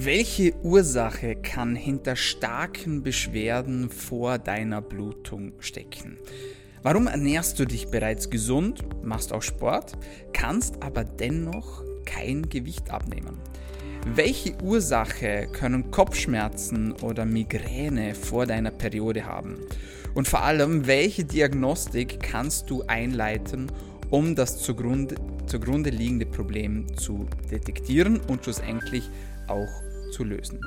Welche Ursache kann hinter starken Beschwerden vor deiner Blutung stecken? Warum ernährst du dich bereits gesund, machst auch Sport, kannst aber dennoch kein Gewicht abnehmen? Welche Ursache können Kopfschmerzen oder Migräne vor deiner Periode haben? Und vor allem, welche Diagnostik kannst du einleiten, um das zugrunde, zugrunde liegende Problem zu detektieren und schlussendlich auch zu lösen.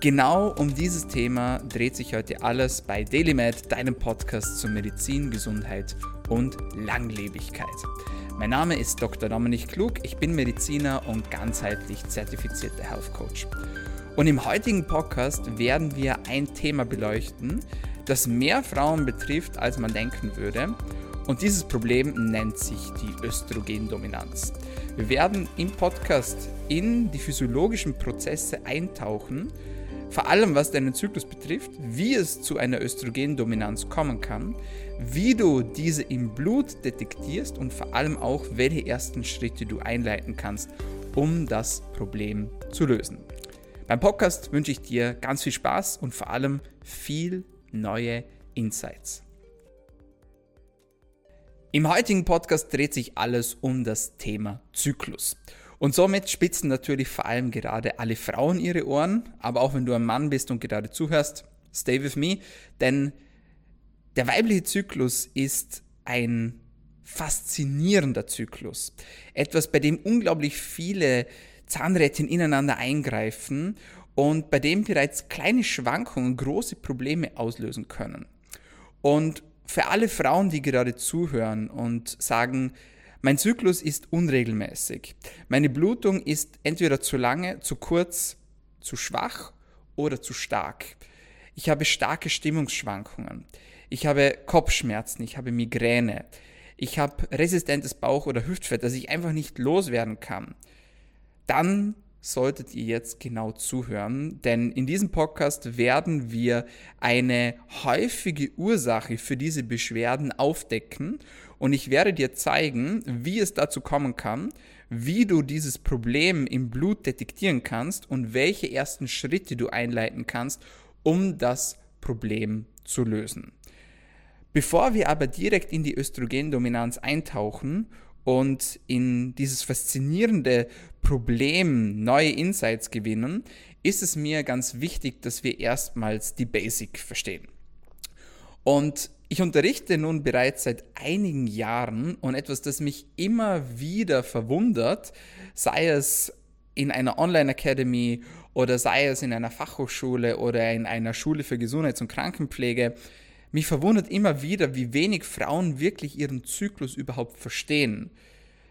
Genau um dieses Thema dreht sich heute alles bei DailyMed, deinem Podcast zur Medizin, Gesundheit und Langlebigkeit. Mein Name ist Dr. Dominik Klug, ich bin Mediziner und ganzheitlich zertifizierter Health Coach. Und im heutigen Podcast werden wir ein Thema beleuchten, das mehr Frauen betrifft, als man denken würde. Und dieses Problem nennt sich die Östrogendominanz. Wir werden im Podcast in die physiologischen Prozesse eintauchen, vor allem was deinen Zyklus betrifft, wie es zu einer Östrogendominanz kommen kann, wie du diese im Blut detektierst und vor allem auch, welche ersten Schritte du einleiten kannst, um das Problem zu lösen. Beim Podcast wünsche ich dir ganz viel Spaß und vor allem viel neue Insights. Im heutigen Podcast dreht sich alles um das Thema Zyklus. Und somit spitzen natürlich vor allem gerade alle Frauen ihre Ohren, aber auch wenn du ein Mann bist und gerade zuhörst, stay with me, denn der weibliche Zyklus ist ein faszinierender Zyklus. Etwas, bei dem unglaublich viele Zahnrädchen ineinander eingreifen und bei dem bereits kleine Schwankungen große Probleme auslösen können. Und für alle Frauen, die gerade zuhören und sagen, mein Zyklus ist unregelmäßig, meine Blutung ist entweder zu lange, zu kurz, zu schwach oder zu stark. Ich habe starke Stimmungsschwankungen. Ich habe Kopfschmerzen, ich habe Migräne. Ich habe resistentes Bauch- oder Hüftfett, das ich einfach nicht loswerden kann. Dann solltet ihr jetzt genau zuhören, denn in diesem Podcast werden wir eine häufige Ursache für diese Beschwerden aufdecken und ich werde dir zeigen, wie es dazu kommen kann, wie du dieses Problem im Blut detektieren kannst und welche ersten Schritte du einleiten kannst, um das Problem zu lösen. Bevor wir aber direkt in die Östrogendominanz eintauchen und in dieses faszinierende Problem neue Insights gewinnen, ist es mir ganz wichtig, dass wir erstmals die Basic verstehen. Und ich unterrichte nun bereits seit einigen Jahren und etwas, das mich immer wieder verwundert, sei es in einer Online Academy oder sei es in einer Fachhochschule oder in einer Schule für Gesundheits- und Krankenpflege, mich verwundert immer wieder, wie wenig Frauen wirklich ihren Zyklus überhaupt verstehen.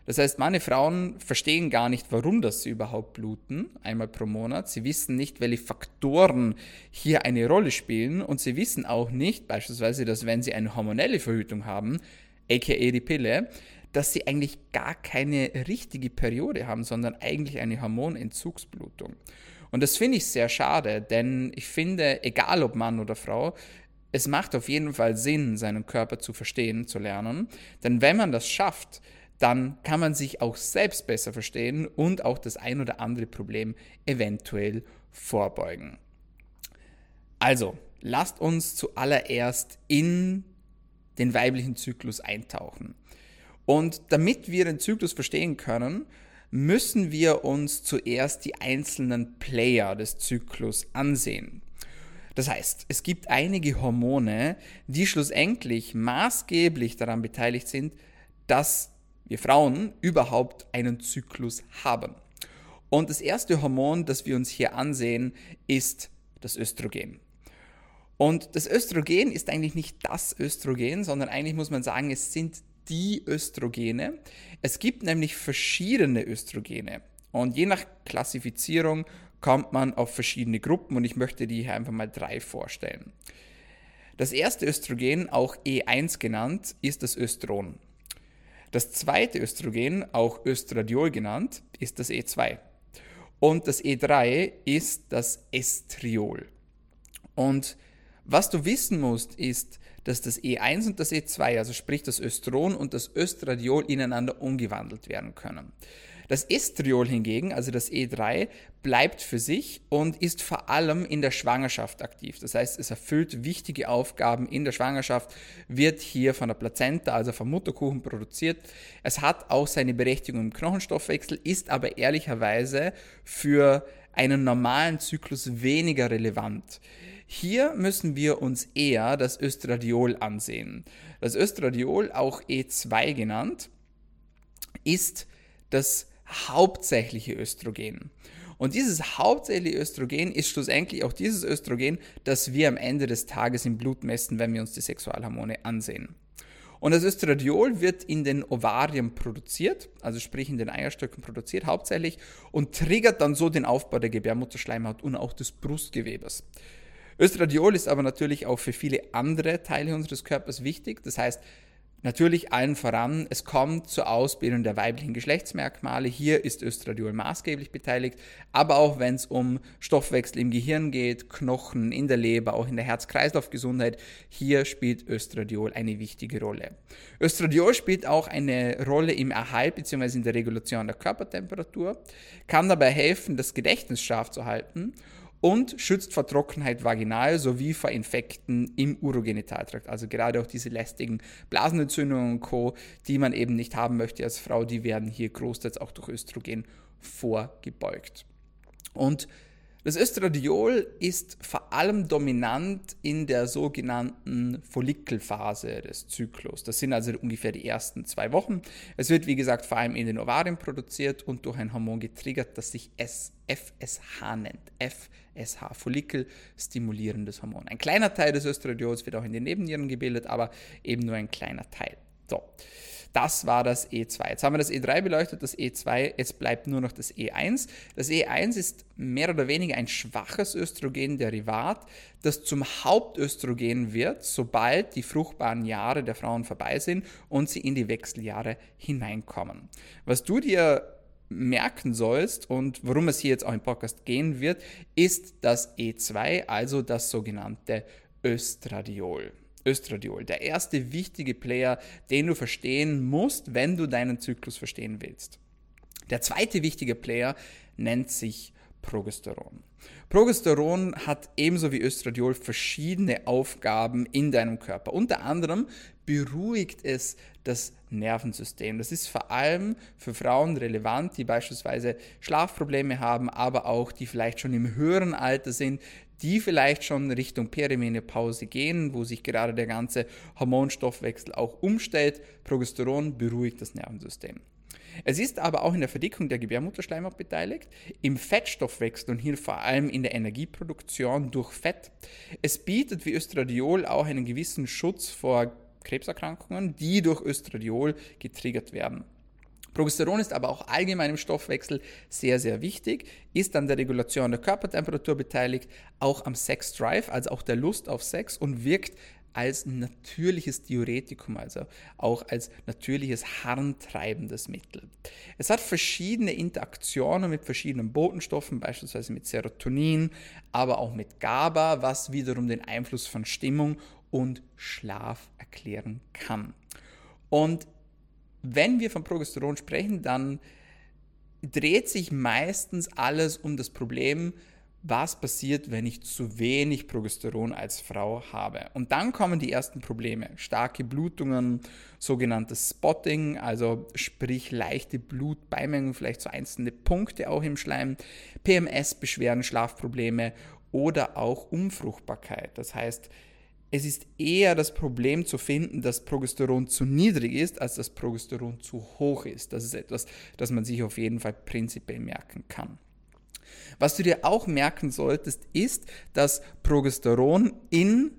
Das heißt, meine Frauen verstehen gar nicht, warum das sie überhaupt bluten, einmal pro Monat. Sie wissen nicht, welche Faktoren hier eine Rolle spielen und sie wissen auch nicht, beispielsweise, dass wenn sie eine hormonelle Verhütung haben, aka die Pille, dass sie eigentlich gar keine richtige Periode haben, sondern eigentlich eine Hormonentzugsblutung. Und das finde ich sehr schade, denn ich finde, egal ob Mann oder Frau, es macht auf jeden Fall Sinn, seinen Körper zu verstehen, zu lernen. Denn wenn man das schafft, dann kann man sich auch selbst besser verstehen und auch das ein oder andere Problem eventuell vorbeugen. Also, lasst uns zuallererst in den weiblichen Zyklus eintauchen. Und damit wir den Zyklus verstehen können, müssen wir uns zuerst die einzelnen Player des Zyklus ansehen. Das heißt, es gibt einige Hormone, die schlussendlich maßgeblich daran beteiligt sind, dass wir Frauen überhaupt einen Zyklus haben. Und das erste Hormon, das wir uns hier ansehen, ist das Östrogen. Und das Östrogen ist eigentlich nicht das Östrogen, sondern eigentlich muss man sagen, es sind die Östrogene. Es gibt nämlich verschiedene Östrogene. Und je nach Klassifizierung kommt man auf verschiedene Gruppen und ich möchte die hier einfach mal drei vorstellen. Das erste Östrogen, auch E1 genannt, ist das Östron. Das zweite Östrogen, auch Östradiol genannt, ist das E2. Und das E3 ist das Estriol. Und was du wissen musst, ist, dass das E1 und das E2, also sprich das Östron und das Östradiol, ineinander umgewandelt werden können. Das Estriol hingegen, also das E3, bleibt für sich und ist vor allem in der Schwangerschaft aktiv. Das heißt, es erfüllt wichtige Aufgaben in der Schwangerschaft, wird hier von der Plazenta, also vom Mutterkuchen produziert. Es hat auch seine Berechtigung im Knochenstoffwechsel, ist aber ehrlicherweise für einen normalen Zyklus weniger relevant. Hier müssen wir uns eher das Östradiol ansehen. Das Östradiol, auch E2 genannt, ist das hauptsächliche Östrogen. Und dieses hauptsächliche Östrogen ist schlussendlich auch dieses Östrogen, das wir am Ende des Tages im Blut messen, wenn wir uns die Sexualhormone ansehen. Und das Östradiol wird in den Ovarien produziert, also sprich in den Eierstöcken produziert hauptsächlich und triggert dann so den Aufbau der Gebärmutterschleimhaut und auch des Brustgewebes. Östradiol ist aber natürlich auch für viele andere Teile unseres Körpers wichtig. Das heißt, Natürlich allen voran, es kommt zur Ausbildung der weiblichen Geschlechtsmerkmale. Hier ist Östradiol maßgeblich beteiligt, aber auch wenn es um Stoffwechsel im Gehirn geht, Knochen, in der Leber, auch in der Herz-Kreislauf-Gesundheit, hier spielt Östradiol eine wichtige Rolle. Östradiol spielt auch eine Rolle im Erhalt bzw. in der Regulation der Körpertemperatur, kann dabei helfen, das Gedächtnis scharf zu halten und schützt vor Trockenheit vaginal sowie vor Infekten im Urogenitaltrakt. Also gerade auch diese lästigen Blasenentzündungen und Co., die man eben nicht haben möchte als Frau, die werden hier großteils auch durch Östrogen vorgebeugt. Und das Östradiol ist vor allem dominant in der sogenannten Follikelphase des Zyklus. Das sind also ungefähr die ersten zwei Wochen. Es wird, wie gesagt, vor allem in den Ovarien produziert und durch ein Hormon getriggert, das sich FSH nennt. FSH, Follikelstimulierendes Hormon. Ein kleiner Teil des Östradiols wird auch in den Nebennieren gebildet, aber eben nur ein kleiner Teil. So. Das war das E2. Jetzt haben wir das E3 beleuchtet, das E2, jetzt bleibt nur noch das E1. Das E1 ist mehr oder weniger ein schwaches Östrogenderivat, das zum Hauptöstrogen wird, sobald die fruchtbaren Jahre der Frauen vorbei sind und sie in die Wechseljahre hineinkommen. Was du dir merken sollst und worum es hier jetzt auch im Podcast gehen wird, ist das E2, also das sogenannte Östradiol. Östradiol, der erste wichtige Player, den du verstehen musst, wenn du deinen Zyklus verstehen willst. Der zweite wichtige Player nennt sich Progesteron. Progesteron hat ebenso wie Östradiol verschiedene Aufgaben in deinem Körper. Unter anderem beruhigt es das Nervensystem. Das ist vor allem für Frauen relevant, die beispielsweise Schlafprobleme haben, aber auch die vielleicht schon im höheren Alter sind, die vielleicht schon Richtung Perimenopause gehen, wo sich gerade der ganze Hormonstoffwechsel auch umstellt. Progesteron beruhigt das Nervensystem. Es ist aber auch in der Verdickung der Gebärmutterschleimhaut beteiligt, im Fettstoffwechsel und hier vor allem in der Energieproduktion durch Fett. Es bietet wie Östradiol auch einen gewissen Schutz vor Krebserkrankungen, die durch Östradiol getriggert werden. Progesteron ist aber auch allgemein im Stoffwechsel sehr, sehr wichtig, ist an der Regulation der Körpertemperatur beteiligt, auch am Sex Drive, also auch der Lust auf Sex und wirkt als natürliches Diuretikum, also auch als natürliches harntreibendes Mittel. Es hat verschiedene Interaktionen mit verschiedenen Botenstoffen, beispielsweise mit Serotonin, aber auch mit GABA, was wiederum den Einfluss von Stimmung und Schlaf erklären kann. Und wenn wir von Progesteron sprechen, dann dreht sich meistens alles um das Problem, was passiert, wenn ich zu wenig Progesteron als Frau habe. Und dann kommen die ersten Probleme. Starke Blutungen, sogenanntes Spotting, also sprich leichte Blutbeimengung, vielleicht so einzelne Punkte auch im Schleim, PMS-Beschwerden, Schlafprobleme oder auch Unfruchtbarkeit. Das heißt, es ist eher das Problem zu finden, dass Progesteron zu niedrig ist, als dass Progesteron zu hoch ist. Das ist etwas, das man sich auf jeden Fall prinzipiell merken kann. Was du dir auch merken solltest, ist, dass Progesteron in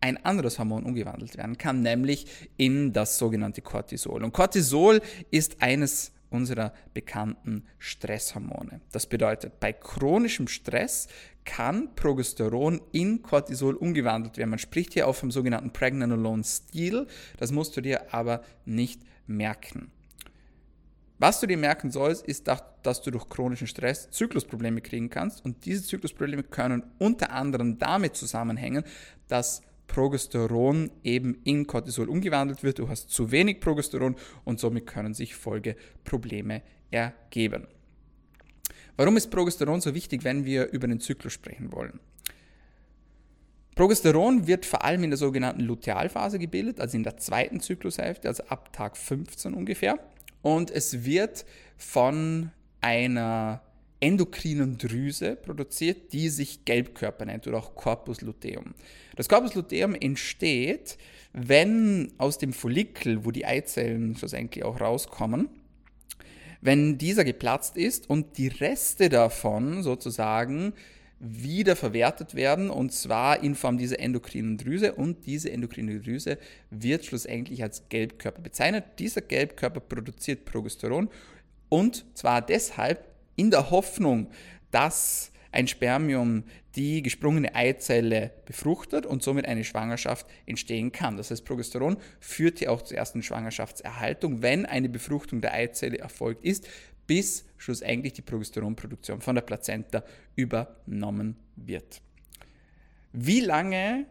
ein anderes Hormon umgewandelt werden kann, nämlich in das sogenannte Cortisol. Und Cortisol ist eines unserer bekannten Stresshormone. Das bedeutet, bei chronischem Stress kann Progesteron in Cortisol umgewandelt werden. Man spricht hier auch vom sogenannten Pregnenolone Stil. Das musst du dir aber nicht merken. Was du dir merken sollst, ist, dass du durch chronischen Stress Zyklusprobleme kriegen kannst. Und diese Zyklusprobleme können unter anderem damit zusammenhängen, dass Progesteron eben in Cortisol umgewandelt wird. Du hast zu wenig Progesteron und somit können sich Folgeprobleme ergeben. Warum ist Progesteron so wichtig, wenn wir über den Zyklus sprechen wollen? Progesteron wird vor allem in der sogenannten Lutealphase gebildet, also in der zweiten Zyklushälfte, also ab Tag 15 ungefähr. Und es wird von einer endokrinen Drüse produziert, die sich Gelbkörper nennt oder auch Corpus luteum. Das Corpus luteum entsteht, wenn aus dem Follikel, wo die Eizellen schlussendlich auch rauskommen, wenn dieser geplatzt ist und die Reste davon sozusagen wieder verwertet werden und zwar in Form dieser endokrinen Drüse und diese endokrine Drüse wird schlussendlich als Gelbkörper bezeichnet. Dieser Gelbkörper produziert Progesteron und zwar deshalb in der Hoffnung, dass ein Spermium die gesprungene Eizelle befruchtet und somit eine Schwangerschaft entstehen kann. Das heißt, Progesteron führt hier auch zur ersten Schwangerschaftserhaltung, wenn eine Befruchtung der Eizelle erfolgt ist, bis schlussendlich die Progesteronproduktion von der Plazenta übernommen wird. Wie lange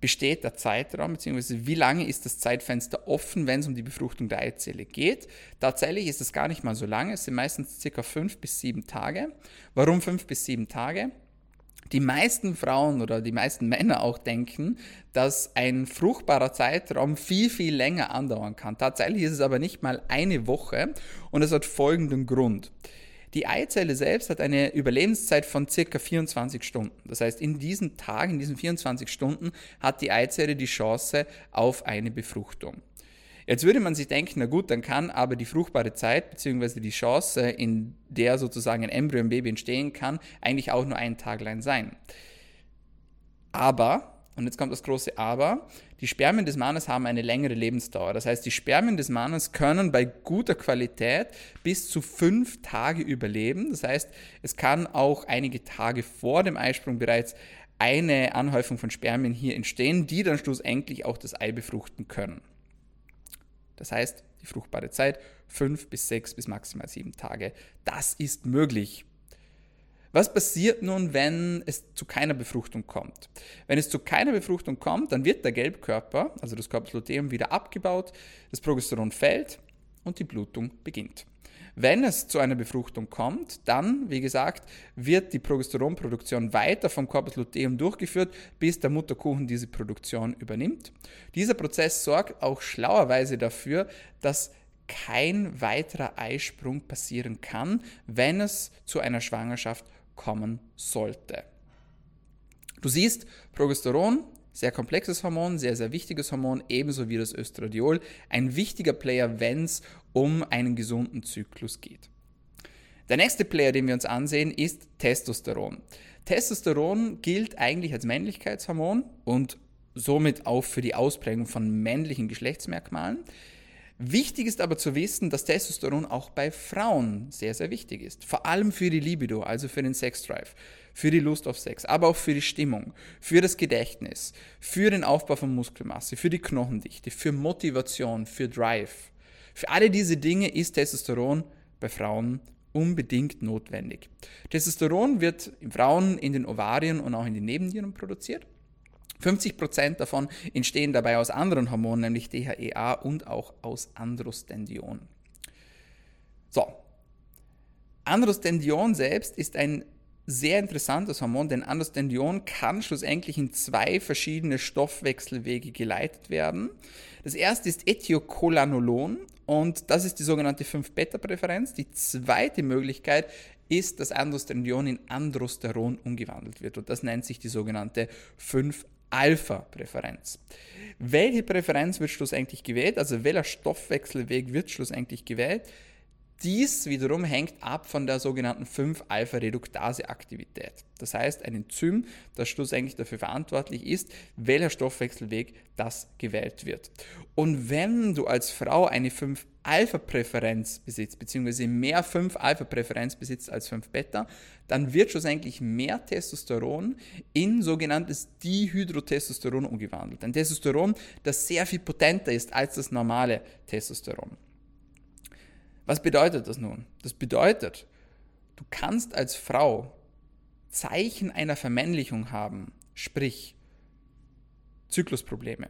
besteht der Zeitraum, beziehungsweise wie lange ist das Zeitfenster offen, wenn es um die Befruchtung der Eizelle geht. Tatsächlich ist es gar nicht mal so lange, es sind meistens circa fünf bis sieben Tage. Warum fünf bis sieben Tage? die meisten Frauen oder die meisten Männer auch denken, dass ein fruchtbarer Zeitraum viel, viel länger andauern kann. Tatsächlich ist es aber nicht mal eine Woche und es hat folgenden Grund. Die Eizelle selbst hat eine Überlebenszeit von circa 24 Stunden. Das heißt, in diesen Tagen, in diesen 24 Stunden hat die Eizelle die Chance auf eine Befruchtung. Jetzt würde man sich denken, na gut, dann kann aber die fruchtbare Zeit bzw. die Chance, in der sozusagen ein Embryo, ein Baby entstehen kann, eigentlich auch nur einen Tag lang sein. Aber, und jetzt kommt das große Aber, die Spermien des Mannes haben eine längere Lebensdauer. Das heißt, die Spermien des Mannes können bei guter Qualität bis zu fünf Tage überleben. Das heißt, es kann auch einige Tage vor dem Eisprung bereits eine Anhäufung von Spermien hier entstehen, die dann schlussendlich auch das Ei befruchten können. Das heißt, die fruchtbare Zeit fünf bis sechs bis maximal sieben Tage. Das ist möglich. Was passiert nun, wenn es zu keiner Befruchtung kommt? Wenn es zu keiner Befruchtung kommt, dann wird der Gelbkörper, also das Corpus luteum, wieder abgebaut, das Progesteron fällt und die Blutung beginnt. Wenn es zu einer Befruchtung kommt, dann, wie gesagt, wird die Progesteronproduktion weiter vom Corpus luteum durchgeführt, bis der Mutterkuchen diese Produktion übernimmt. Dieser Prozess sorgt auch schlauerweise dafür, dass kein weiterer Eisprung passieren kann, wenn es zu einer Schwangerschaft kommen sollte. Du siehst, Progesteron sehr komplexes Hormon, sehr, sehr wichtiges Hormon, ebenso wie das Östradiol. Ein wichtiger Player, wenn es um einen gesunden Zyklus geht. Der nächste Player, den wir uns ansehen, ist Testosteron. Testosteron gilt eigentlich als Männlichkeitshormon und somit auch für die Ausprägung von männlichen Geschlechtsmerkmalen. Wichtig ist aber zu wissen, dass Testosteron auch bei Frauen sehr, sehr wichtig ist. Vor allem für die Libido, also für den Sexdrive für die Lust auf Sex, aber auch für die Stimmung, für das Gedächtnis, für den Aufbau von Muskelmasse, für die Knochendichte, für Motivation, für Drive. Für alle diese Dinge ist Testosteron bei Frauen unbedingt notwendig. Testosteron wird in Frauen in den Ovarien und auch in den Nebennieren produziert. 50% davon entstehen dabei aus anderen Hormonen, nämlich DHEA und auch aus Androstendion. So. Androstendion selbst ist ein sehr interessantes Hormon, denn Androstendion kann schlussendlich in zwei verschiedene Stoffwechselwege geleitet werden. Das erste ist Ethylcolanolon und das ist die sogenannte 5-Beta-Präferenz. Die zweite Möglichkeit ist, dass Androstendion in Androsteron umgewandelt wird und das nennt sich die sogenannte 5-Alpha-Präferenz. Welche Präferenz wird schlussendlich gewählt? Also welcher Stoffwechselweg wird schlussendlich gewählt? Dies wiederum hängt ab von der sogenannten 5-Alpha-Reduktase-Aktivität. Das heißt, ein Enzym, das schlussendlich dafür verantwortlich ist, welcher Stoffwechselweg das gewählt wird. Und wenn du als Frau eine 5-Alpha-Präferenz besitzt, beziehungsweise mehr 5-Alpha-Präferenz besitzt als 5-Beta, dann wird schlussendlich mehr Testosteron in sogenanntes Dihydrotestosteron umgewandelt. Ein Testosteron, das sehr viel potenter ist als das normale Testosteron. Was bedeutet das nun? Das bedeutet, du kannst als Frau Zeichen einer Vermännlichung haben, sprich Zyklusprobleme,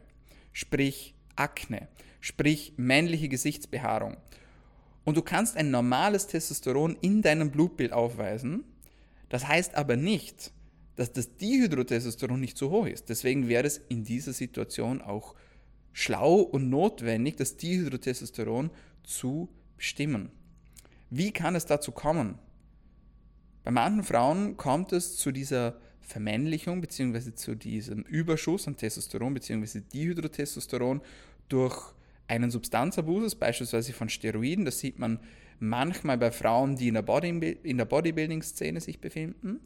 sprich Akne, sprich männliche Gesichtsbehaarung. Und du kannst ein normales Testosteron in deinem Blutbild aufweisen. Das heißt aber nicht, dass das Dihydrotestosteron nicht so hoch ist. Deswegen wäre es in dieser Situation auch schlau und notwendig, das Dihydrotestosteron zu bestimmen. Wie kann es dazu kommen? Bei manchen Frauen kommt es zu dieser Vermännlichung bzw. zu diesem Überschuss an Testosteron bzw. Dihydrotestosteron durch einen Substanzabus, beispielsweise von Steroiden. Das sieht man manchmal bei Frauen, die in der, Body, in der Bodybuilding-Szene sich befinden,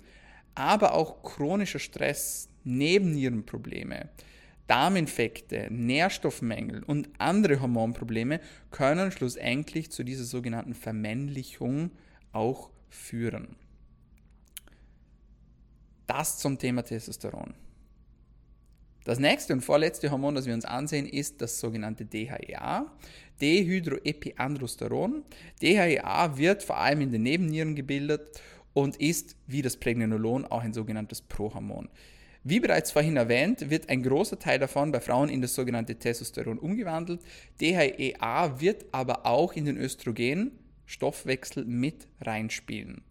aber auch chronischer Stress, Nebennierenprobleme, Darminfekte, Nährstoffmängel und andere Hormonprobleme können schlussendlich zu dieser sogenannten Vermännlichung auch führen. Das zum Thema Testosteron. Das nächste und vorletzte Hormon, das wir uns ansehen, ist das sogenannte DHEA, Dehydroepiandrosteron. DHEA wird vor allem in den Nebennieren gebildet und ist wie das Pregnenolon auch ein sogenanntes Prohormon. Wie bereits vorhin erwähnt, wird ein großer Teil davon bei Frauen in das sogenannte Testosteron umgewandelt. DHEA wird aber auch in den Östrogen-Stoffwechsel mit reinspielen.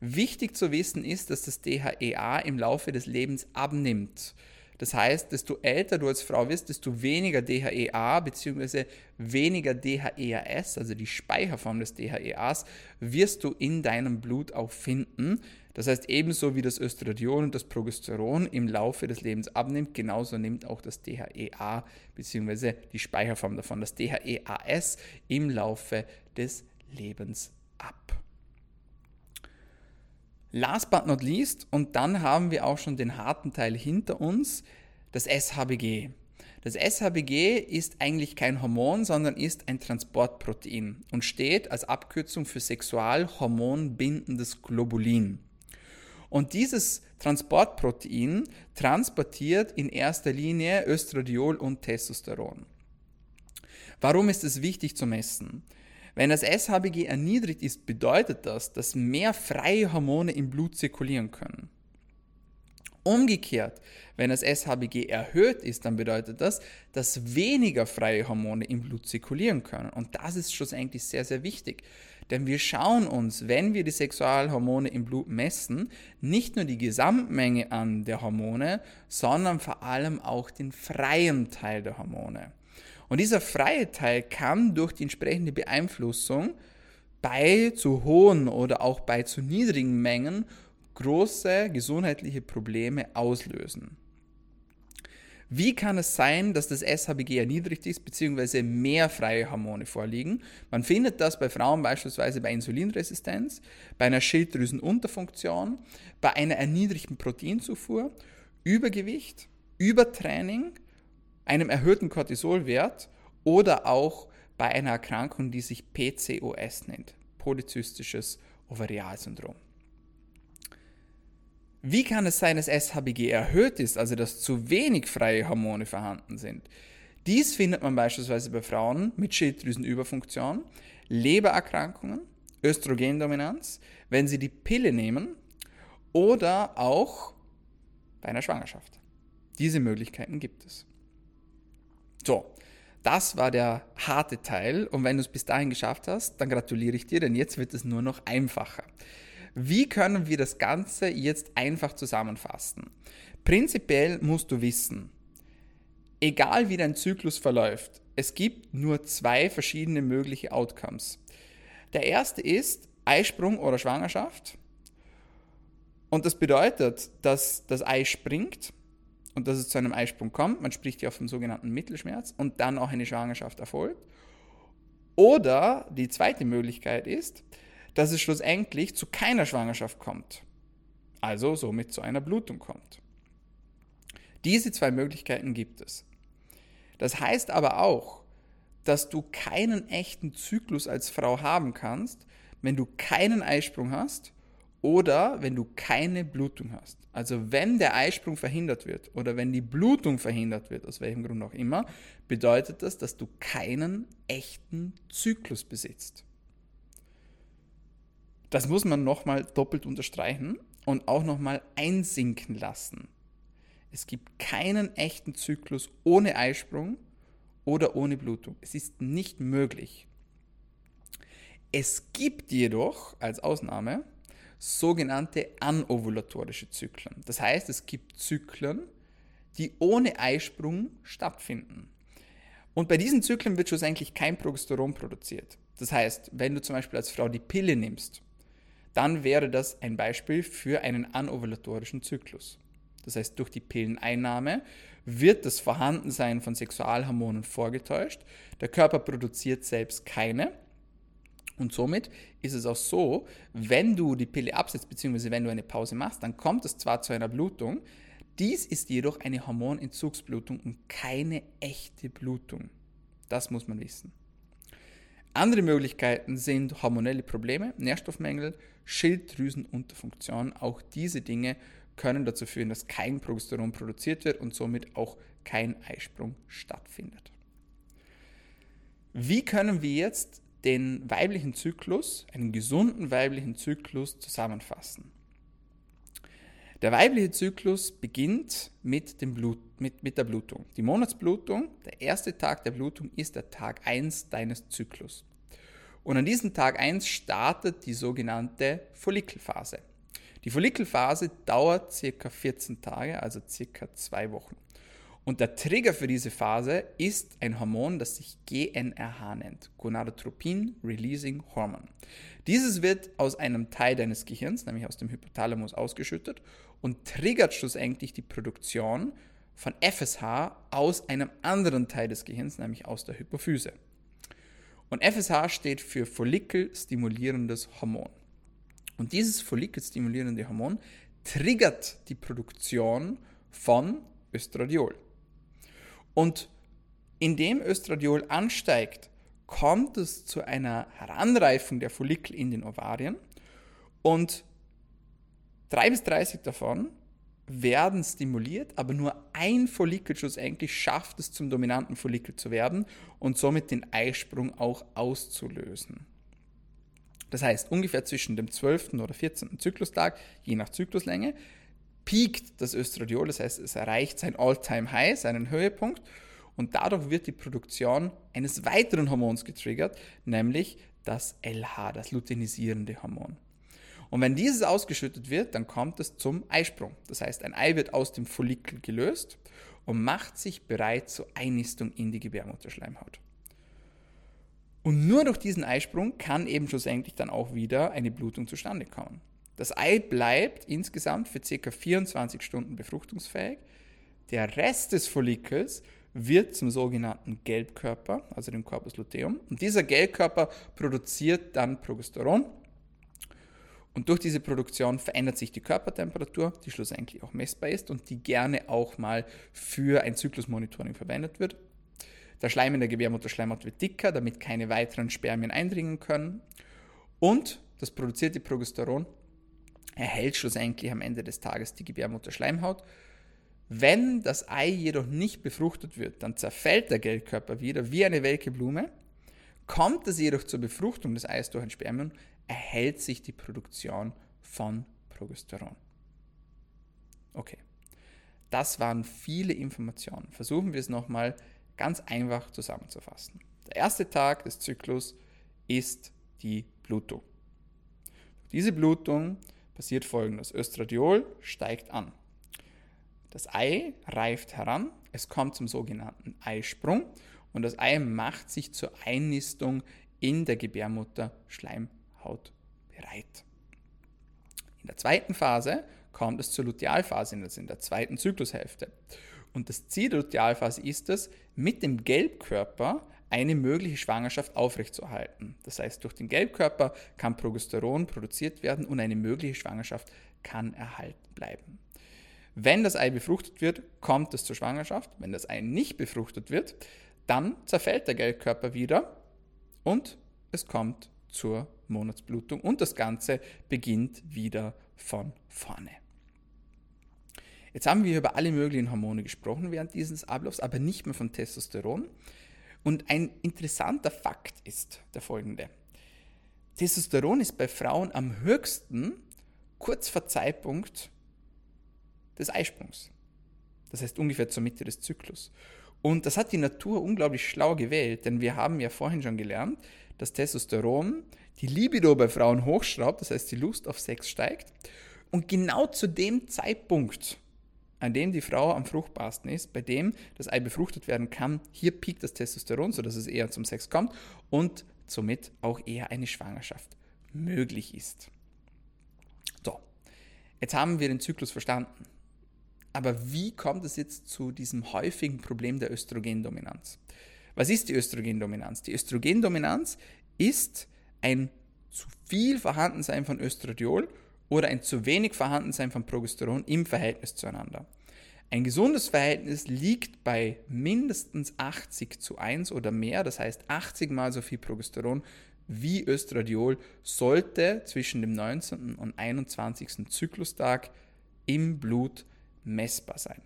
Wichtig zu wissen ist, dass das DHEA im Laufe des Lebens abnimmt. Das heißt, desto älter du als Frau wirst, desto weniger DHEA bzw. weniger DHEAS, also die Speicherform des DHEAs, wirst du in deinem Blut auch finden. Das heißt, ebenso wie das Östradiol und das Progesteron im Laufe des Lebens abnimmt, genauso nimmt auch das DHEA bzw. die Speicherform davon, das DHEAS, im Laufe des Lebens ab. Last but not least, und dann haben wir auch schon den harten Teil hinter uns, das SHBG. Das SHBG ist eigentlich kein Hormon, sondern ist ein Transportprotein und steht als Abkürzung für sexualhormonbindendes Globulin. Und dieses Transportprotein transportiert in erster Linie Östradiol und Testosteron. Warum ist es wichtig zu messen? Wenn das SHBG erniedrigt ist, bedeutet das, dass mehr freie Hormone im Blut zirkulieren können. Umgekehrt, wenn das SHBG erhöht ist, dann bedeutet das, dass weniger freie Hormone im Blut zirkulieren können. Und das ist schlussendlich sehr, sehr wichtig. Denn wir schauen uns, wenn wir die Sexualhormone im Blut messen, nicht nur die Gesamtmenge an der Hormone, sondern vor allem auch den freien Teil der Hormone. Und dieser freie Teil kann durch die entsprechende Beeinflussung bei zu hohen oder auch bei zu niedrigen Mengen große gesundheitliche Probleme auslösen. Wie kann es sein, dass das SHBG erniedrigt ist, beziehungsweise mehr freie Hormone vorliegen? Man findet das bei Frauen beispielsweise bei Insulinresistenz, bei einer Schilddrüsenunterfunktion, bei einer erniedrigten Proteinzufuhr, Übergewicht, Übertraining, einem erhöhten Cortisolwert oder auch bei einer Erkrankung, die sich PCOS nennt, polyzystisches Ovarialsyndrom. Wie kann es sein, dass SHBG erhöht ist, also dass zu wenig freie Hormone vorhanden sind? Dies findet man beispielsweise bei Frauen mit Schilddrüsenüberfunktion, Lebererkrankungen, Östrogendominanz, wenn sie die Pille nehmen oder auch bei einer Schwangerschaft. Diese Möglichkeiten gibt es. So, das war der harte Teil und wenn du es bis dahin geschafft hast, dann gratuliere ich dir, denn jetzt wird es nur noch einfacher. Wie können wir das Ganze jetzt einfach zusammenfassen? Prinzipiell musst du wissen, egal wie dein Zyklus verläuft, es gibt nur zwei verschiedene mögliche Outcomes. Der erste ist Eisprung oder Schwangerschaft. Und das bedeutet, dass das Ei springt und dass es zu einem Eisprung kommt. Man spricht ja vom sogenannten Mittelschmerz und dann auch eine Schwangerschaft erfolgt. Oder die zweite Möglichkeit ist, dass es schlussendlich zu keiner Schwangerschaft kommt. Also somit zu einer Blutung kommt. Diese zwei Möglichkeiten gibt es. Das heißt aber auch, dass du keinen echten Zyklus als Frau haben kannst, wenn du keinen Eisprung hast oder wenn du keine Blutung hast. Also wenn der Eisprung verhindert wird oder wenn die Blutung verhindert wird, aus welchem Grund auch immer, bedeutet das, dass du keinen echten Zyklus besitzt. Das muss man nochmal doppelt unterstreichen und auch nochmal einsinken lassen. Es gibt keinen echten Zyklus ohne Eisprung oder ohne Blutung. Es ist nicht möglich. Es gibt jedoch als Ausnahme sogenannte anovulatorische Zyklen. Das heißt, es gibt Zyklen, die ohne Eisprung stattfinden. Und bei diesen Zyklen wird schlussendlich kein Progesteron produziert. Das heißt, wenn du zum Beispiel als Frau die Pille nimmst, dann wäre das ein Beispiel für einen anovulatorischen Zyklus. Das heißt, durch die Pilleneinnahme wird das Vorhandensein von Sexualhormonen vorgetäuscht. Der Körper produziert selbst keine. Und somit ist es auch so, wenn du die Pille absetzt, beziehungsweise wenn du eine Pause machst, dann kommt es zwar zu einer Blutung, dies ist jedoch eine Hormonentzugsblutung und keine echte Blutung. Das muss man wissen. Andere Möglichkeiten sind hormonelle Probleme, Nährstoffmängel, Schilddrüsenunterfunktion. Auch diese Dinge können dazu führen, dass kein Progesteron produziert wird und somit auch kein Eisprung stattfindet. Wie können wir jetzt den weiblichen Zyklus, einen gesunden weiblichen Zyklus zusammenfassen? Der weibliche Zyklus beginnt mit, dem Blut, mit, mit der Blutung. Die Monatsblutung, der erste Tag der Blutung ist der Tag 1 deines Zyklus. Und an diesem Tag 1 startet die sogenannte Follikelphase. Die Follikelphase dauert circa 14 Tage, also circa zwei Wochen. Und der Trigger für diese Phase ist ein Hormon, das sich GNRH nennt, Gonadotropin Releasing Hormone. Dieses wird aus einem Teil deines Gehirns, nämlich aus dem Hypothalamus, ausgeschüttet und triggert schlussendlich die Produktion von FSH aus einem anderen Teil des Gehirns, nämlich aus der Hypophyse. Und FSH steht für Follikelstimulierendes Hormon. Und dieses follikelstimulierende Hormon triggert die Produktion von Östradiol. Und indem Östradiol ansteigt, kommt es zu einer Heranreifung der Follikel in den Ovarien und drei bis 30 davon werden stimuliert, aber nur ein Follikel schlussendlich schafft es zum dominanten Follikel zu werden und somit den Eisprung auch auszulösen. Das heißt, ungefähr zwischen dem 12. oder 14. Zyklustag, je nach Zykluslänge, piekt das Östradiol, das heißt, es erreicht sein All-Time-High, seinen Höhepunkt und dadurch wird die Produktion eines weiteren Hormons getriggert, nämlich das LH, das luteinisierende Hormon. Und wenn dieses ausgeschüttet wird, dann kommt es zum Eisprung. Das heißt, ein Ei wird aus dem Follikel gelöst und macht sich bereit zur Einnistung in die Gebärmutterschleimhaut. Und nur durch diesen Eisprung kann eben schlussendlich dann auch wieder eine Blutung zustande kommen. Das Ei bleibt insgesamt für ca. 24 Stunden befruchtungsfähig. Der Rest des Follikels wird zum sogenannten Gelbkörper, also dem Corpus luteum. Und dieser Gelbkörper produziert dann Progesteron. Und durch diese Produktion verändert sich die Körpertemperatur, die schlussendlich auch messbar ist und die gerne auch mal für ein Zyklusmonitoring verwendet wird. Der Schleim in der Gebärmutterschleimhaut wird dicker, damit keine weiteren Spermien eindringen können. Und das produzierte Progesteron erhält schlussendlich am Ende des Tages die Gebärmutterschleimhaut. Wenn das Ei jedoch nicht befruchtet wird, dann zerfällt der Gelbkörper wieder wie eine welke Blume. Kommt es jedoch zur Befruchtung des Eis durch ein Spermium, erhält sich die Produktion von Progesteron. Okay, das waren viele Informationen. Versuchen wir es nochmal ganz einfach zusammenzufassen. Der erste Tag des Zyklus ist die Blutung. Diese Blutung passiert folgendes. Östradiol steigt an. Das Ei reift heran, es kommt zum sogenannten Eisprung und das Ei macht sich zur Einnistung in der Gebärmutter Schleimhaut bereit. In der zweiten Phase kommt es zur Lutealphase, also in der zweiten Zyklushälfte. Und das Ziel der Lutealphase ist es, mit dem Gelbkörper eine mögliche Schwangerschaft aufrechtzuerhalten. Das heißt, durch den Gelbkörper kann Progesteron produziert werden und eine mögliche Schwangerschaft kann erhalten bleiben. Wenn das Ei befruchtet wird, kommt es zur Schwangerschaft. Wenn das Ei nicht befruchtet wird, dann zerfällt der Gelbkörper wieder und es kommt zur Monatsblutung und das Ganze beginnt wieder von vorne. Jetzt haben wir über alle möglichen Hormone gesprochen während dieses Ablaufs, aber nicht mehr von Testosteron. Und ein interessanter Fakt ist der folgende. Testosteron ist bei Frauen am höchsten kurz vor Zeitpunkt des Eisprungs. Das heißt ungefähr zur Mitte des Zyklus. Und das hat die Natur unglaublich schlau gewählt, denn wir haben ja vorhin schon gelernt, dass Testosteron die Libido bei Frauen hochschraubt, das heißt die Lust auf Sex steigt. Und genau zu dem Zeitpunkt, an dem die Frau am fruchtbarsten ist, bei dem das Ei befruchtet werden kann, hier piekt das Testosteron, sodass es eher zum Sex kommt und somit auch eher eine Schwangerschaft möglich ist. So, jetzt haben wir den Zyklus verstanden. Aber wie kommt es jetzt zu diesem häufigen Problem der Östrogendominanz? Was ist die Östrogendominanz? Die Östrogendominanz ist ein zu viel Vorhandensein von Östradiol oder ein zu wenig Vorhandensein von Progesteron im Verhältnis zueinander. Ein gesundes Verhältnis liegt bei mindestens 80 zu 1 oder mehr, das heißt 80 mal so viel Progesteron wie Östradiol sollte zwischen dem 19. und 21. Zyklustag im Blut messbar sein.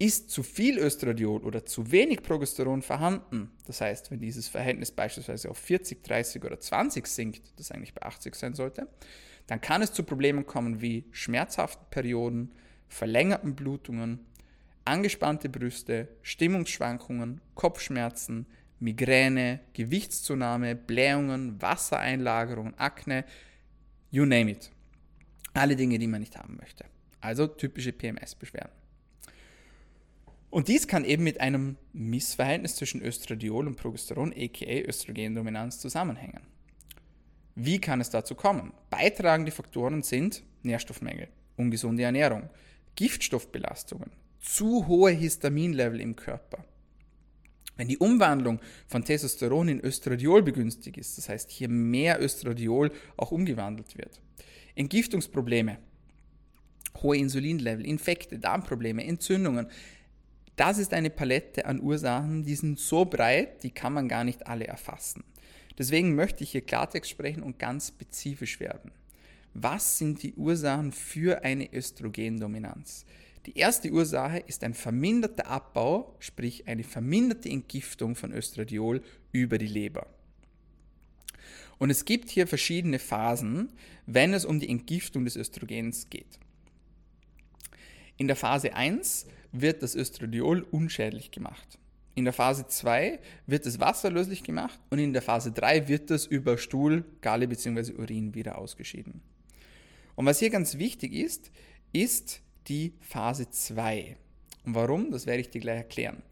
Ist zu viel Östradiol oder zu wenig Progesteron vorhanden, das heißt, wenn dieses Verhältnis beispielsweise auf 40, 30 oder 20 sinkt, das eigentlich bei 80 sein sollte, dann kann es zu Problemen kommen wie schmerzhaften Perioden, verlängerten Blutungen, angespannte Brüste, Stimmungsschwankungen, Kopfschmerzen, Migräne, Gewichtszunahme, Blähungen, Wassereinlagerungen, Akne, you name it. Alle Dinge, die man nicht haben möchte. Also typische PMS-Beschwerden. Und dies kann eben mit einem Missverhältnis zwischen Östradiol und Progesteron, aka Östrogendominanz, zusammenhängen. Wie kann es dazu kommen? Beitragende Faktoren sind Nährstoffmängel, ungesunde Ernährung, Giftstoffbelastungen, zu hohe Histaminlevel im Körper. Wenn die Umwandlung von Testosteron in Östradiol begünstigt ist, das heißt hier mehr Östradiol auch umgewandelt wird. Entgiftungsprobleme, hohe Insulinlevel, Infekte, Darmprobleme, Entzündungen, das ist eine Palette an Ursachen, die sind so breit, die kann man gar nicht alle erfassen. Deswegen möchte ich hier Klartext sprechen und ganz spezifisch werden. Was sind die Ursachen für eine Östrogendominanz? Die erste Ursache ist ein verminderter Abbau, sprich eine verminderte Entgiftung von Östradiol über die Leber. Und es gibt hier verschiedene Phasen, wenn es um die Entgiftung des Östrogens geht. In der Phase 1 wird das Östradiol unschädlich gemacht. In der Phase 2 wird es wasserlöslich gemacht und in der Phase 3 wird es über Stuhl, Galle bzw. Urin wieder ausgeschieden. Und was hier ganz wichtig ist, ist die Phase 2. Und warum? Das werde ich dir gleich erklären.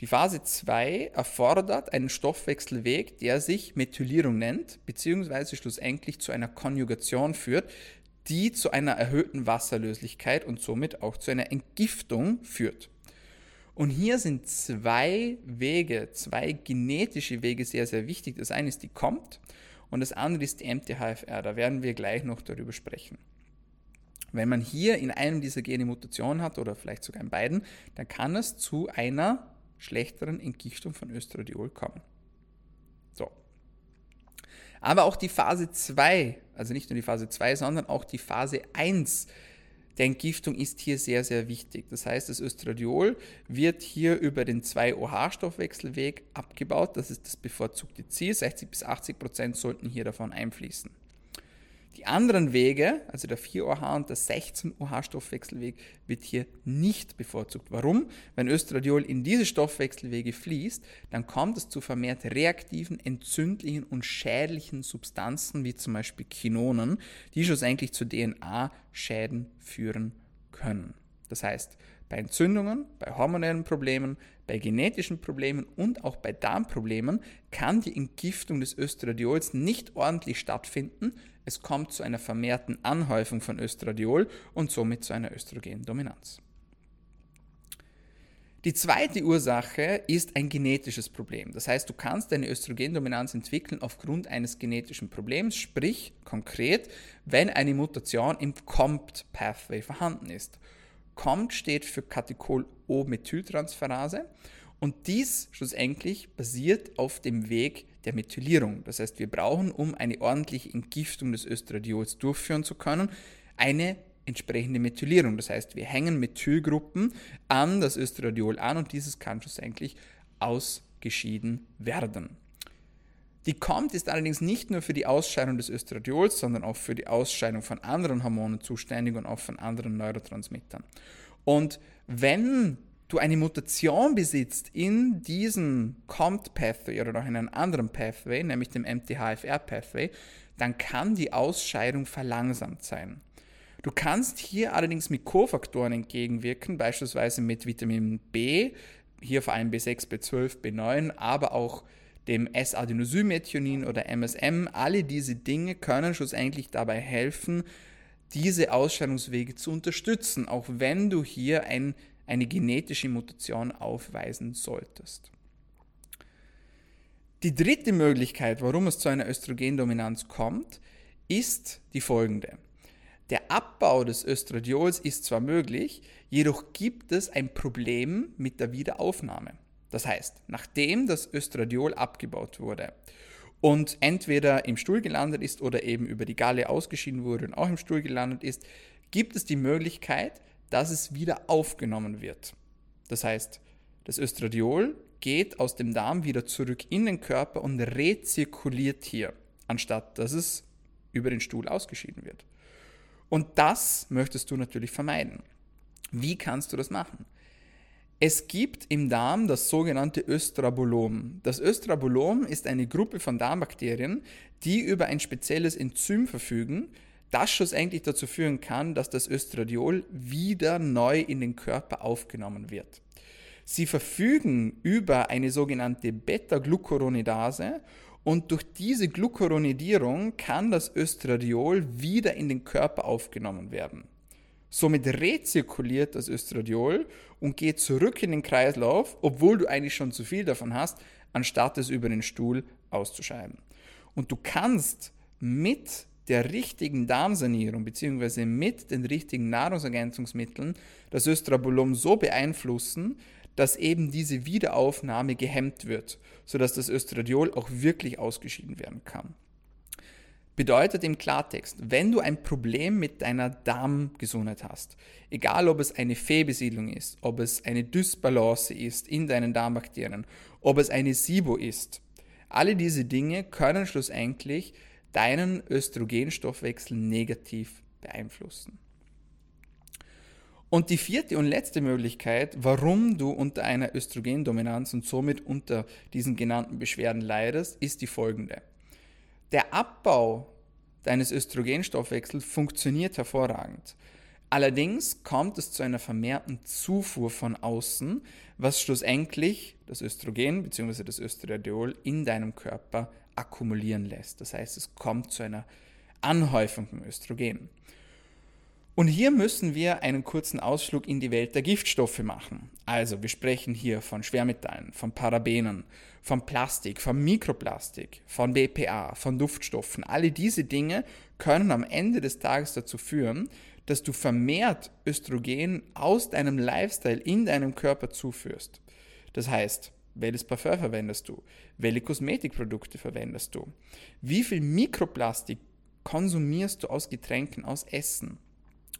Die Phase 2 erfordert einen Stoffwechselweg, der sich Methylierung nennt, beziehungsweise schlussendlich zu einer Konjugation führt, die zu einer erhöhten Wasserlöslichkeit und somit auch zu einer Entgiftung führt. Und hier sind zwei Wege, zwei genetische Wege sehr, sehr wichtig. Das eine ist die COMT und das andere ist die MTHFR. Da werden wir gleich noch darüber sprechen. Wenn man hier in einem dieser Gene Mutationen hat oder vielleicht sogar in beiden, dann kann es zu einer schlechteren Entgiftung von Östradiol kommen. So. Aber auch die Phase 2, also nicht nur die Phase 2, sondern auch die Phase 1 der Entgiftung ist hier sehr, sehr wichtig. Das heißt, das Östradiol wird hier über den 2-OH-Stoffwechselweg abgebaut. Das ist das bevorzugte Ziel. 60 bis 80 Prozent sollten hier davon einfließen. Die anderen Wege, also der 4-OH und der 16-OH-Stoffwechselweg, wird hier nicht bevorzugt. Warum? Wenn Östradiol in diese Stoffwechselwege fließt, dann kommt es zu vermehrt reaktiven, entzündlichen und schädlichen Substanzen, wie zum Beispiel Kinonen, die schlussendlich zu DNA-Schäden führen können. Das heißt, bei Entzündungen, bei hormonellen Problemen, bei genetischen Problemen und auch bei Darmproblemen kann die Entgiftung des Östradiols nicht ordentlich stattfinden. Es kommt zu einer vermehrten Anhäufung von Östradiol und somit zu einer Östrogendominanz. Die zweite Ursache ist ein genetisches Problem. Das heißt, du kannst eine Östrogendominanz entwickeln aufgrund eines genetischen Problems, sprich konkret, wenn eine Mutation im COMT-Pathway vorhanden ist. COMT steht für Catechol-O-Methyltransferase und dies schlussendlich basiert auf dem Weg der Methylierung. Das heißt, wir brauchen, um eine ordentliche Entgiftung des Östradiols durchführen zu können, eine entsprechende Methylierung. Das heißt, wir hängen Methylgruppen an das Östradiol an und dieses kann schlussendlich ausgeschieden werden. Die COMT ist allerdings nicht nur für die Ausscheidung des Östradiols, sondern auch für die Ausscheidung von anderen Hormonen zuständig und auch von anderen Neurotransmittern. Und Wenn du eine Mutation besitzt in diesem COMT Pathway oder noch in einem anderen Pathway, nämlich dem MTHFR Pathway, dann kann die Ausscheidung verlangsamt sein. Du kannst hier allerdings mit Kofaktoren entgegenwirken, beispielsweise mit Vitamin B, hier vor allem B6, B12, B9, aber auch dem S-Adenosylmethionin oder MSM. Alle diese Dinge können schlussendlich dabei helfen, diese Ausscheidungswege zu unterstützen, auch wenn du hier ein, eine genetische Mutation aufweisen solltest. Die dritte Möglichkeit, warum es zu einer Östrogendominanz kommt, ist die folgende. Der Abbau des Östradiols ist zwar möglich, jedoch gibt es ein Problem mit der Wiederaufnahme. Das heißt, nachdem das Östradiol abgebaut wurde und entweder im Stuhl gelandet ist oder eben über die Galle ausgeschieden wurde und auch im Stuhl gelandet ist, gibt es die Möglichkeit, dass es wieder aufgenommen wird. Das heißt, das Östradiol geht aus dem Darm wieder zurück in den Körper und rezirkuliert hier, anstatt dass es über den Stuhl ausgeschieden wird. Und das möchtest du natürlich vermeiden. Wie kannst du das machen? Es gibt im Darm das sogenannte Östrabolom. Das Östrabolom ist eine Gruppe von Darmbakterien, die über ein spezielles Enzym verfügen, das schlussendlich dazu führen kann, dass das Östradiol wieder neu in den Körper aufgenommen wird. Sie verfügen über eine sogenannte Beta-Glucuronidase und durch diese Glucuronidierung kann das Östradiol wieder in den Körper aufgenommen werden. Somit rezirkuliert das Östradiol und geht zurück in den Kreislauf, obwohl du eigentlich schon zu viel davon hast, anstatt es über den Stuhl auszuscheiden. Und du kannst mit der richtigen Darmsanierung bzw. mit den richtigen Nahrungsergänzungsmitteln das Östrabolom so beeinflussen, dass eben diese Wiederaufnahme gehemmt wird, sodass das Östradiol auch wirklich ausgeschieden werden kann. Bedeutet im Klartext, wenn du ein Problem mit deiner Darmgesundheit hast, egal ob es eine Fehlbesiedlung ist, ob es eine Dysbalance ist in deinen Darmbakterien, ob es eine SIBO ist, alle diese Dinge können schlussendlich deinen Östrogenstoffwechsel negativ beeinflussen. Und die vierte und letzte Möglichkeit, warum du unter einer Östrogendominanz und somit unter diesen genannten Beschwerden leidest, ist die folgende. Der Abbau deines Östrogenstoffwechsels funktioniert hervorragend. Allerdings kommt es zu einer vermehrten Zufuhr von außen, was schlussendlich das Östrogen bzw. das Östradiol in deinem Körper akkumulieren lässt. Das heißt, es kommt zu einer Anhäufung von Östrogen. Und hier müssen wir einen kurzen Ausflug in die Welt der Giftstoffe machen. Also wir sprechen hier von Schwermetallen, von Parabenen, von Plastik, von Mikroplastik, von BPA, von Duftstoffen. Alle diese Dinge können am Ende des Tages dazu führen, dass du vermehrt Östrogen aus deinem Lifestyle in deinem Körper zuführst. Das heißt, welches Parfum verwendest du? Welche Kosmetikprodukte verwendest du? Wie viel Mikroplastik konsumierst du aus Getränken, aus Essen?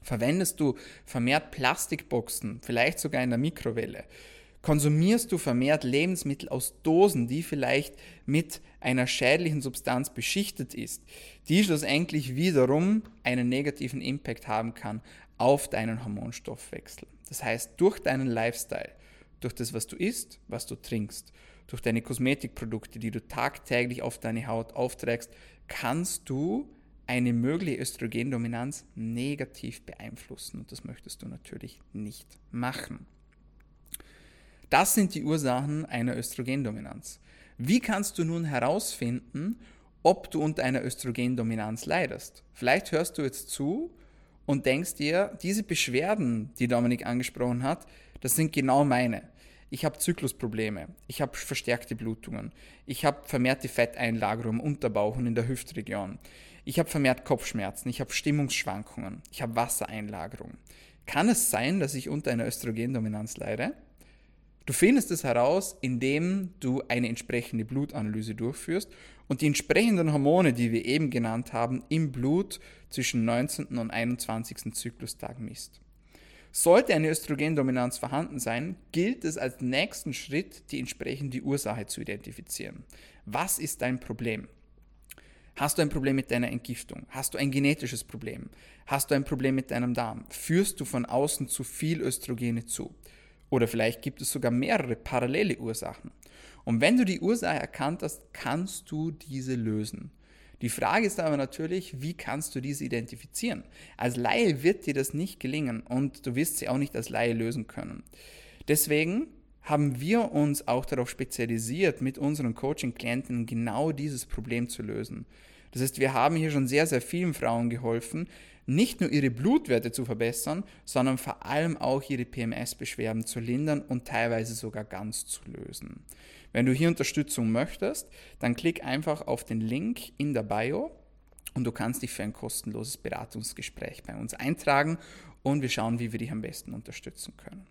Verwendest du vermehrt Plastikboxen, vielleicht sogar in der Mikrowelle? Konsumierst du vermehrt Lebensmittel aus Dosen, die vielleicht mit einer schädlichen Substanz beschichtet ist, die schlussendlich wiederum einen negativen Impact haben kann auf deinen Hormonstoffwechsel. Das heißt, durch deinen Lifestyle, durch das, was du isst, was du trinkst, durch deine Kosmetikprodukte, die du tagtäglich auf deine Haut aufträgst, kannst du eine mögliche Östrogendominanz negativ beeinflussen. Und das möchtest du natürlich nicht machen. Das sind die Ursachen einer Östrogendominanz. Wie kannst du nun herausfinden, ob du unter einer Östrogendominanz leidest? Vielleicht hörst du jetzt zu und denkst dir, diese Beschwerden, die Dominik angesprochen hat, das sind genau meine. Ich habe Zyklusprobleme, ich habe verstärkte Blutungen, ich habe vermehrte Fetteinlagerung im Unterbauch und in der Hüftregion, ich habe vermehrt Kopfschmerzen, ich habe Stimmungsschwankungen, ich habe Wassereinlagerung. Kann es sein, dass ich unter einer Östrogendominanz leide? Du findest es heraus, indem du eine entsprechende Blutanalyse durchführst und die entsprechenden Hormone, die wir eben genannt haben, im Blut zwischen 19. und 21. Zyklustag misst. Sollte eine Östrogendominanz vorhanden sein, gilt es als nächsten Schritt, die entsprechende Ursache zu identifizieren. Was ist dein Problem? Hast du ein Problem mit deiner Entgiftung? Hast du ein genetisches Problem? Hast du ein Problem mit deinem Darm? Führst du von außen zu viel Östrogene zu? Oder vielleicht gibt es sogar mehrere parallele Ursachen. Und wenn du die Ursache erkannt hast, kannst du diese lösen. Die Frage ist aber natürlich, wie kannst du diese identifizieren? Als Laie wird dir das nicht gelingen und du wirst sie auch nicht als Laie lösen können. Deswegen haben wir uns auch darauf spezialisiert, mit unseren Coaching-Klienten genau dieses Problem zu lösen. Das heißt, wir haben hier schon sehr, sehr vielen Frauen geholfen, nicht nur ihre Blutwerte zu verbessern, sondern vor allem auch ihre PMS-Beschwerden zu lindern und teilweise sogar ganz zu lösen. Wenn du hier Unterstützung möchtest, dann klick einfach auf den Link in der Bio und du kannst dich für ein kostenloses Beratungsgespräch bei uns eintragen und wir schauen, wie wir dich am besten unterstützen können.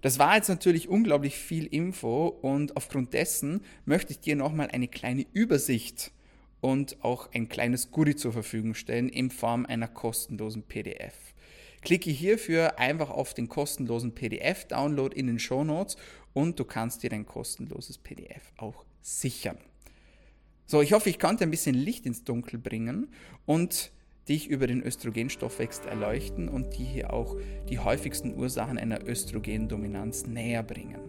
Das war jetzt natürlich unglaublich viel Info und aufgrund dessen möchte ich dir nochmal eine kleine Übersicht und auch ein kleines Goodie zur Verfügung stellen in Form einer kostenlosen PDF. Klicke hierfür einfach auf den kostenlosen PDF-Download in den Show Notes und du kannst dir dein kostenloses PDF auch sichern. So, ich hoffe, ich konnte ein bisschen Licht ins Dunkel bringen und dich über den Östrogenstoffwechsel erleuchten und die hier auch die häufigsten Ursachen einer Östrogendominanz näher bringen.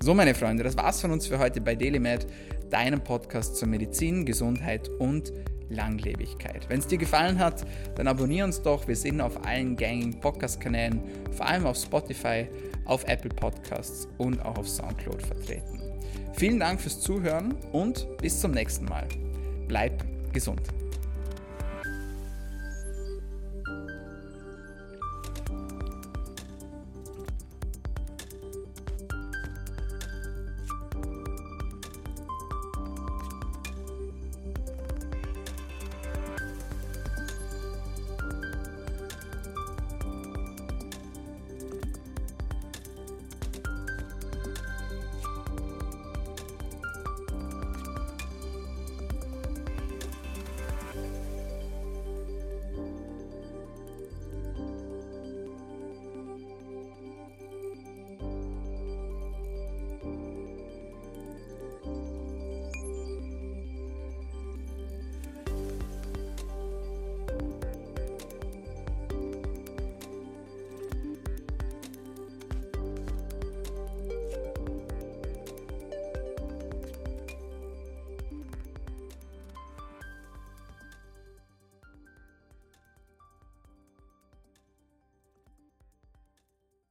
So, meine Freunde, das war's von uns für heute bei DailyMed, deinem Podcast zur Medizin, Gesundheit und Langlebigkeit. Wenn es dir gefallen hat, dann abonniere uns doch. Wir sind auf allen gängigen Podcast-Kanälen, vor allem auf Spotify, auf Apple Podcasts und auch auf Soundcloud vertreten. Vielen Dank fürs Zuhören und bis zum nächsten Mal. Bleib gesund.